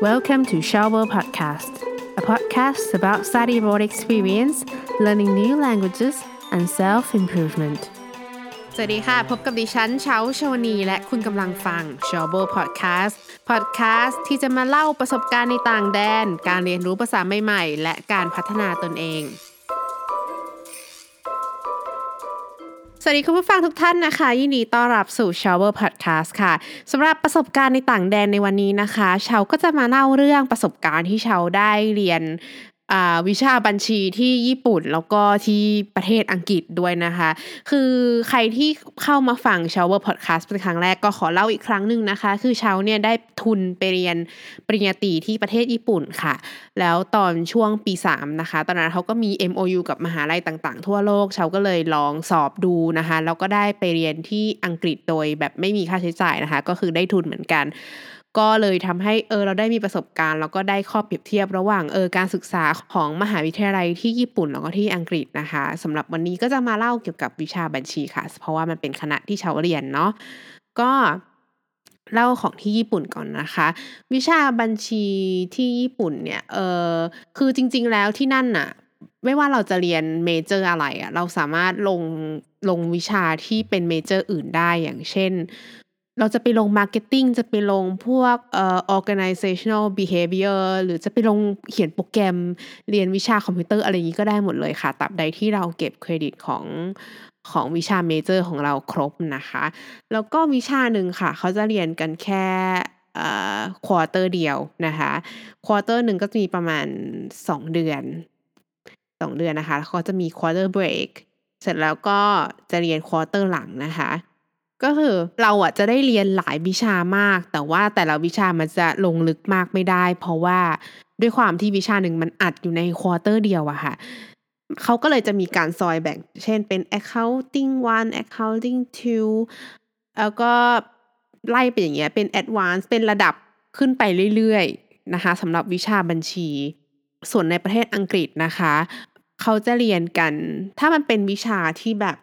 Welcome to Shower Podcast, a podcast about study abroad experience, learning new languages, and self improvement. สวัสดีค่ะ พบกับดิฉันเช้าชวนี และคุณกำลังฟัง s h o w b o Podcast Podcast ที่จะมาเล่าประสบการณ์ในต่างแดน การเรียนรู้ภาษาใหม่ ๆ และการพัฒนาตนเอง วัสดีคุณผู้ฟังทุกท่านนะคะ ยินดีต้อนรับสู่ Shower Podcast ค่ะสำหรับประสบการณ์ในต่างแดนในวันนี้นะคะเชาก็จะมาเล่าเรื่องประสบการณ์ที่เชาได้เรียน วิชาบัญชีที่ญี่ปุ่นแล้วก็ที่ประเทศอังกฤษด้วยนะคะ คือใครที่เข้ามาฟัง Shower Podcast เป็นครั้งแรกก็ขอเล่าอีกครั้งหนึ่งนะคะ คือเชาวเนี่ยได้ทุนไปเรียนปริญญาตรีที่ประเทศญี่ปุ่นค่ะ แล้วตอนช่วงปี 3 นะคะ ตอนนั้นเขาก็มี MOU กับมหาลัยต่างๆ ทั่วโลกเชาวก็เลยลองสอบดูนะคะ แล้วก็ได้ไปเรียนที่อังกฤษโดยแบบไม่มีค่าใช้จ่ายนะคะ ก็คือได้ทุนเหมือนกัน ก็เลยทำให้เออเราได้มีประสบการณ์ แล้วก็ได้ข้อเปรียบเทียบระหว่างเออการศึกษาของมหาวิทยาลัยที่ญี่ปุ่นแล้วก็ที่อังกฤษนะคะสำหรับวันนี้ก็จะมาเล่าเกี่ยวกับวิชาบัญชีค่ะ เพราะว่ามันเป็นคณะที่เราเรียนเนาะก็เล่าของที่ญี่ปุ่นก่อนนะคะ วิชาบัญชีที่ญี่ปุ่นเนี่ยเออคือจริง ๆ แล้วที่นั่นน่ะไม่ว่าเราจะเรียน major อะไรอะเราสามารถลงลงวิชาที่เป็น major อื่นได้อย่างเช่น เราจะไปลง Marketing จะไปลงพวกเอ่อ organizational behavior หรือจะไปลงเขียนโปรแกรมเรียนวิชาคอมพิวเตอร์อะไรอย่างนี้ก็ได้หมดเลยค่ะตราบใดที่เราเก็บเครดิตของของวิชา major ของเราครบนะคะ แล้วก็วิชาหนึ่งค่ะ เขาจะเรียนกันแค่ quarter เดียวนะคะ quarter หนึ่งก็จะมีประมาณ 2 เดือน 2 เดือนนะคะเขาจะมี quarter breakเสร็จแล้วก็จะเรียน quarter หลังนะคะ ก็คือเราอะจะได้เรียนหลายวิชามาก แต่ว่าแต่ละวิชามันจะลงลึกมากไม่ได้ เพราะว่าด้วยความที่วิชาหนึ่งมันอัดอยู่ใน quarter เดียวอะค่ะเขาก็เลยจะมีการซอยแบ่ง เช่นเป็น accounting one accounting two แล้วก็ไล่ไปอย่างเงี้ยเป็น advance เป็นระดับขึ้นไปเรื่อยๆนะคะสำหรับวิชาบัญชี ส่วนในประเทศอังกฤษนะคะ เขาจะเรียนกัน ถ้ามันเป็นวิชาที่แบบ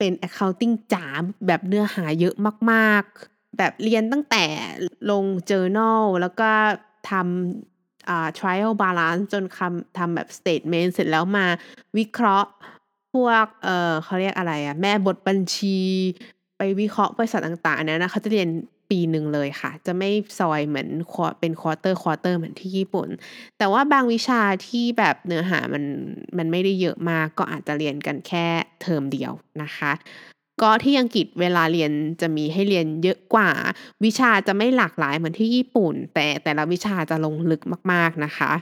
เป็น accounting จ๋าแบบเนื้อหาเยอะมากๆ แบบเรียนตั้งแต่ลง journal แล้วก็ทำอ่า trial balance จนคำทำแบบ statement เสร็จแล้วมาวิเคราะห์พวกเออเขาเรียกอะไรอะแม่บทบัญชี ไปวิเคราะห์บริษัทต่างๆเนี่ยนะเขาจะเรียน ปีหนึ่งเลยค่ะ จะไม่ซอยเหมือนเป็น quarter quarter เหมือนที่ญี่ปุ่น แต่ว่าบางวิชาที่แบบเนื้อหามันมันไม่ได้เยอะมาก ก็อาจจะเรียนกันแค่เทอมเดียวนะคะก็ที่อังกฤษเวลาเรียนจะมีให้เรียนเยอะกว่า วิชาจะไม่หลากหลายเหมือนที่ญี่ปุ่น แต่แต่ละวิชาจะลงลึกมากๆนะคะ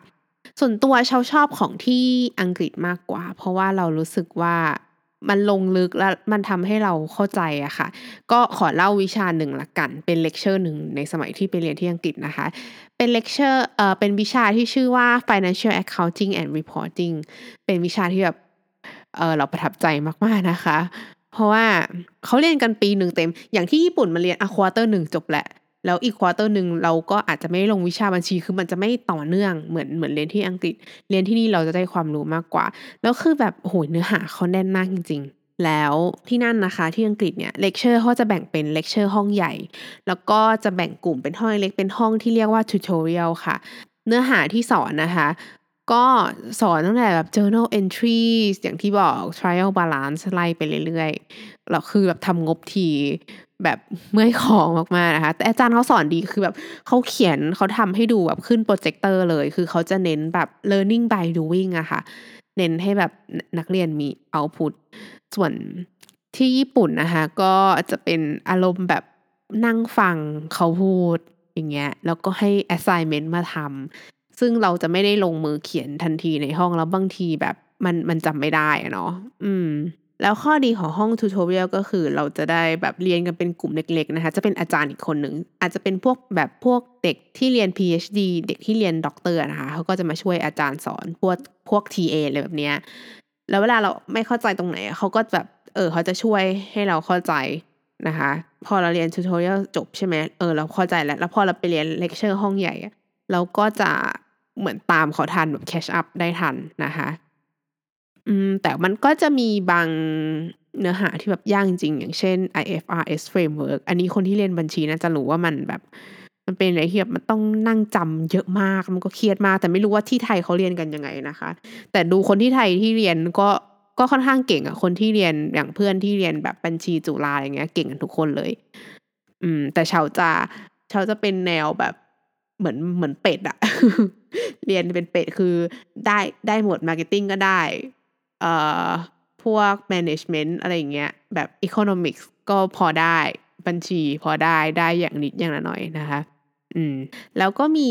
ส่วนตัวชาชอบของที่อังกฤษมากกว่า เพราะว่าเรารู้สึกว่า มันลงลึกแล้วมันทำให้เราเข้าใจอะค่ะ ก็ขอเล่าวิชาหนึ่งละกัน เป็นเลคเชอร์หนึ่งในสมัยที่ไปเรียนที่อังกฤษนะคะ เป็นเลคเชอร์เอ่อเป็นวิชาที่ชื่อว่า financial accounting and reporting เป็นวิชาที่แบบเออเราประทับใจมากๆนะคะ เพราะว่าเขาเรียนกันปีหนึ่งเต็ม อย่างที่ญี่ปุ่นมาเรียนอะ quarter หนึ่งจบแหละ แล้วอีก quarter หนึ่งเราก็อาจจะไม่ลงวิชาบัญชีคือมันจะไม่ต่อเนื่องเหมือนเหมือนเรียนที่อังกฤษ เรียนที่นี่เราจะได้ความรู้มากกว่า แล้วคือแบบโหเนื้อหาเขาแน่นมากจริง ๆแล้วที่นั่นนะคะที่อังกฤษเนี่ยเลคเชอร์เขาจะแบ่งเป็นเลคเชอร์ห้องใหญ่ แล้วก็จะแบ่งกลุ่มเป็นห้องเล็กเป็นห้องที่เรียกว่า tutorial ค่ะ เนื้อหาที่สอนนะคะ ก็สอนตั้งแต่แบบ journal entries อย่างที่บอก trial balance ไล่ไปเรื่อยๆเราคือแบบทำงบทีแบบเมื่อยคอมากๆนะคะ แต่อาจารย์เขาสอนดีคือแบบเขาเขียนเขาทำให้ดูแบบขึ้นโปรเจคเตอร์เลย คือเขาจะเน้นแบบ learning by doing อะค่ะ เน้นให้แบบนักเรียนมี output ส่วนที่ญี่ปุ่นนะคะก็จะเป็นอารมณ์แบบนั่งฟังเขาพูดอย่างเงี้ยแล้วก็ให้ assignment มาทำ ซึ่งเราจะไม่ได้ลงมือเขียนทันทีในห้องแล้วบางทีแบบมันมันจำไม่ได้อะเนาะอืม แล้วข้อดีของห้องทูตอเรียลก็คือเราจะได้แบบเรียนกันเป็นกลุ่มเล็กๆนะคะ จะเป็นอาจารย์อีกคนหนึ่ง อาจจะเป็นพวกแบบพวกเด็กที่เรียน PhD เด็กที่เรียนด็อกเตอร์นะคะ เขาก็จะมาช่วยอาจารย์สอนพวกพวก TA อะไรแบบเนี้ย แล้วเวลาเราไม่เข้าใจตรงไหน เขาก็แบบเออเขาจะช่วยให้เราเข้าใจนะคะ พอเราเรียน tutorial จบใช่ไหมเออเราเข้าใจแล้ว แล้วพอเราไปเรียนเลคเชอร์ห้องใหญ่เราก็จะ เหมือนตามเขาทันแบบ catch up ได้ทันนะคะอืมแต่มันก็จะมีบางเนื้อหาที่แบบยากจริง อย่างเช่น IFRS framework อันนี้คนที่เรียนบัญชีน่าจะรู้ว่ามันแบบ มันเป็นอะไรที่แบบมันต้องนั่งจำเยอะมากมันก็เครียดมาก แต่ไม่รู้ว่าที่ไทยเขาเรียนกันยังไงนะคะ แต่ดูคนที่ไทยที่เรียนก็ก็ค่อนข้างเก่งอะคนที่เรียนอย่างเพื่อนที่เรียนแบบบัญชีจุฬาอย่างเงี้ยเก่งกันทุกคนเลย อืม แต่เชาจะเชาจะเป็นแนวแบบ เหมือนเหมือนเป็ดอะเรียนเป็นเป็ดคือได้ได้หมด marketing ก็ได้เอ่อพวก management อะไรอย่างเงี้ยแบบ economics ก็พอได้บัญชีพอได้ได้อย่างนิดอย่างละหน่อยนะคะอืมแล้วก็มี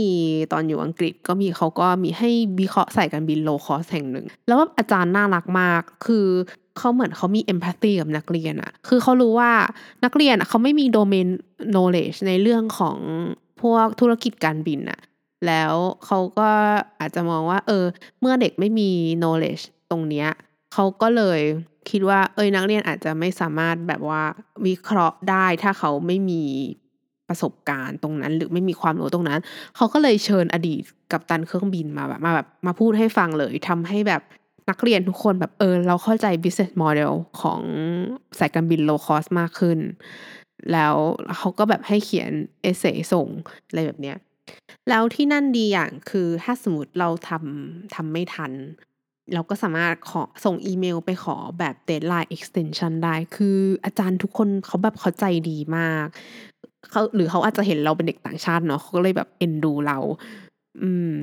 ตอนอยู่อังกฤษก็มีเขาก็มีให้วิเคราะห์สายการบิน low cost แห่งหนึ่ง แล้วว่าอาจารย์น่ารักมาก คือเขาเหมือนเขามี empathy กับนักเรียนอะคือเขารู้ว่านักเรียนเขาไม่มี domain knowledge ในเรื่องของ พวกธุรกิจการบินอะแล้วเขาก็อาจจะมองว่า เออ เมื่อเด็กไม่มี knowledge ตรงเนี้ยเขาก็เลยคิดว่า เอ้ยนักเรียนอาจจะไม่สามารถแบบว่าวิเคราะห์ได้ถ้าเขาไม่มีประสบการณ์ตรงนั้น หรือไม่มีความรู้ตรงนั้น เขาก็เลยเชิญอดีตกับตันเครื่องบินมาแบบมาแบบมาพูดให้ฟังเลยทำให้แบบนักเรียนทุกคนแบบเออ เราเข้าใจ business model ของสายการบิน low cost มากขึ้น แล้วเขาก็แบบให้เขียนเอเซส่งอะไรแบบเนี้ยแล้วที่นั่นดีอย่างคือถ้าสมมติเราทำทำไม่ทัน เราก็สามารถขอส่งอีเมลไปขอแบบ deadline extension ได้ คืออาจารย์ทุกคนเขาแบบเขาใจดีมากเขาหรือเขาอาจจะเห็นเราเป็นเด็กต่างชาติเนาะเขาก็เลยแบบเอ็นดูเรา อืม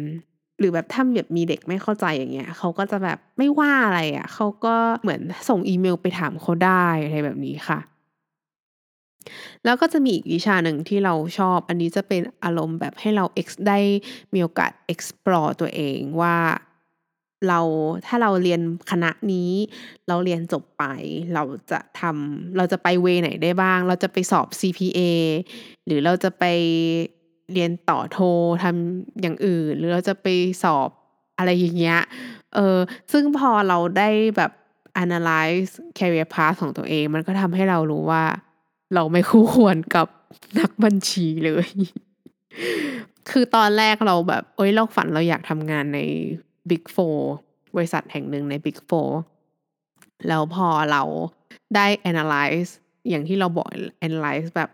หรือแบบถ้าแบบมีเด็กไม่เข้าใจอย่างเงี้ยเขาก็จะแบบไม่ว่าอะไรอะ่ะเขาก็เหมือนส่งอีเมลไปถามเขาได้อะไรแบบนี้ค่ะ แล้วก็จะมีอีกวิชาหนึ่งที่เราชอบ อันนี้จะเป็นอารมณ์แบบให้เรา X ได้มีโอกาส explore ตัวเองว่าเราถ้าเราเรียนคณะนี้ เราเรียนจบไป เราจะทำเราจะไปเวไหนได้บ้าง เราจะไปสอบ CPA หรือเราจะไปเรียนต่อโททำอย่างอื่น หรือเราจะไปสอบอะไรอย่างเงี้ยเออซึ่งพอเราได้แบบ analyze career path ของตัวเอง มันก็ทำให้เรารู้ว่า เราไม่คู่ควรกับนักบัญชีเลย คือตอนแรกเราแบบ เอ้ยเราฝันเราอยากทำงานใน Big f o u บริษัทแห่งหนึ่งใน Big f o u แล้วพอเราได้ analyze อย่างที่เราบอก analyze แบบ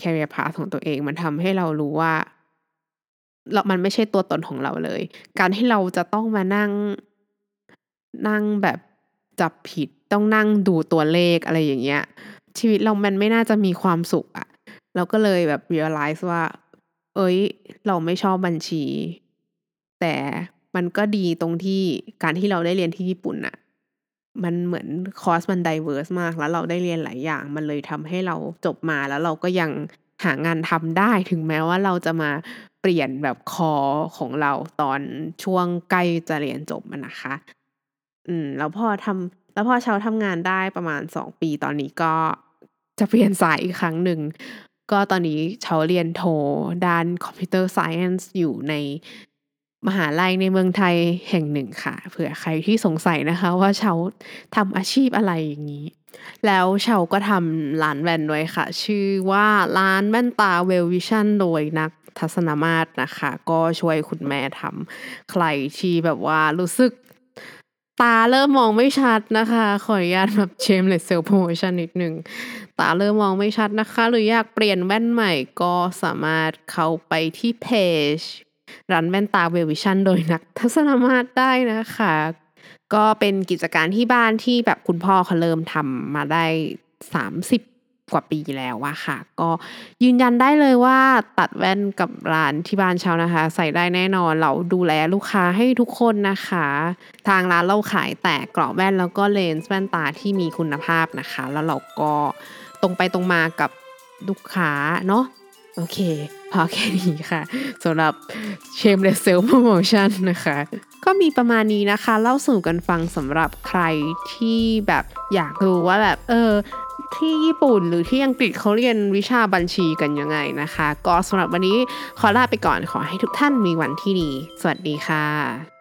career path ของตัวเอง มันทำให้เรารู้ว่าเรามันไม่ใช่ตัวตนของเราเลย การที่เราจะต้องมานั่ง นั่งแบบจับผิด ต้องนั่งดูตัวเลขอะไรอย่างเงี้ย ชีวิตเรามันไม่น่าจะมีความสุขอะเราก็เลยแบบ realize ว่า เอ้ย เราไม่ชอบบัญชี แต่มันก็ดีตรงที่การที่เราได้เรียนที่ญี่ปุ่นอะมันเหมือนคอร์สมันไดเวอร์สมาก แล้วเราได้เรียนหลายอย่าง มันเลยทำให้เราจบมาแล้วเราก็ยังหางานทำได้ถึงแม้ว่าเราจะมาเปลี่ยนแบบคอของเราตอนช่วงใกล้จะเรียนจบมันนะคะ อืม แล้วพอทำแล้วพอเชาทำงานได้ประมาณสองปีตอนนี้ก็ จะเปลี่ยนสายอีกครั้งหนึ่ง ก็ตอนนี้เชาเรียนโทด้าน computer science อยู่ในมหาลัยในเมืองไทยแห่งหนึ่งค่ะ เผื่อใครที่สงสัยนะคะ ว่าเชาทำอาชีพอะไรอย่างนี้ แล้วเชาก็ทำร้านแว่นด้วยค่ะ ชื่อว่าร้านแว่นตาเวลวิชั่นโดยนักทัศนมาตรนะคะ ก็ช่วยคุณแม่ทำใครที่แบบว่ารู้สึก ตาเริ่มมองไม่ชัดนะคะ ขออนุญาตแบบ shameless self promotion นิดนึงตาเริ่มมองไม่ชัดนะคะ หรืออยากเปลี่ยนแว่นใหม่ก็สามารถเข้าไปที่เพจร้านแว่นตาเวลวิชั่นโดยนักทัศนมาตรได้นะคะ ก็เป็นกิจการที่บ้านที่แบบคุณพ่อเขาเริ่มทำมาได้สามสิบ กว่าปีแล้วอะค่ะ ก็ยืนยันได้เลยว่าตัดแว่นกับร้านที่บ้านเชานะคะ ใส่ได้แน่นอนเราดูแลลูกค้าให้ทุกคนนะคะ ทางร้านเราขายแต่กรอบแว่นแล้วก็เลนส์แว่นตาที่มีคุณภาพนะคะ แล้วเราก็ตรงไปตรงมากับลูกค้าเนาะโอเค พอแค่นี้ค่ะสำหรับเชมเลสเซลโปรโมชั่นนะคะ ก็มีประมาณนี้นะคะ เล่าสู่กันฟังสำหรับใครที่แบบอยากรู้ว่าแบบ เออ ที่ญี่ปุ่นหรือที่อังกฤษเขาเรียนวิชาบัญชีกันยังไงนะคะ ก็สำหรับวันนี้ขอลาไปก่อนขอให้ทุกท่านมีวันที่ดี สวัสดีค่ะ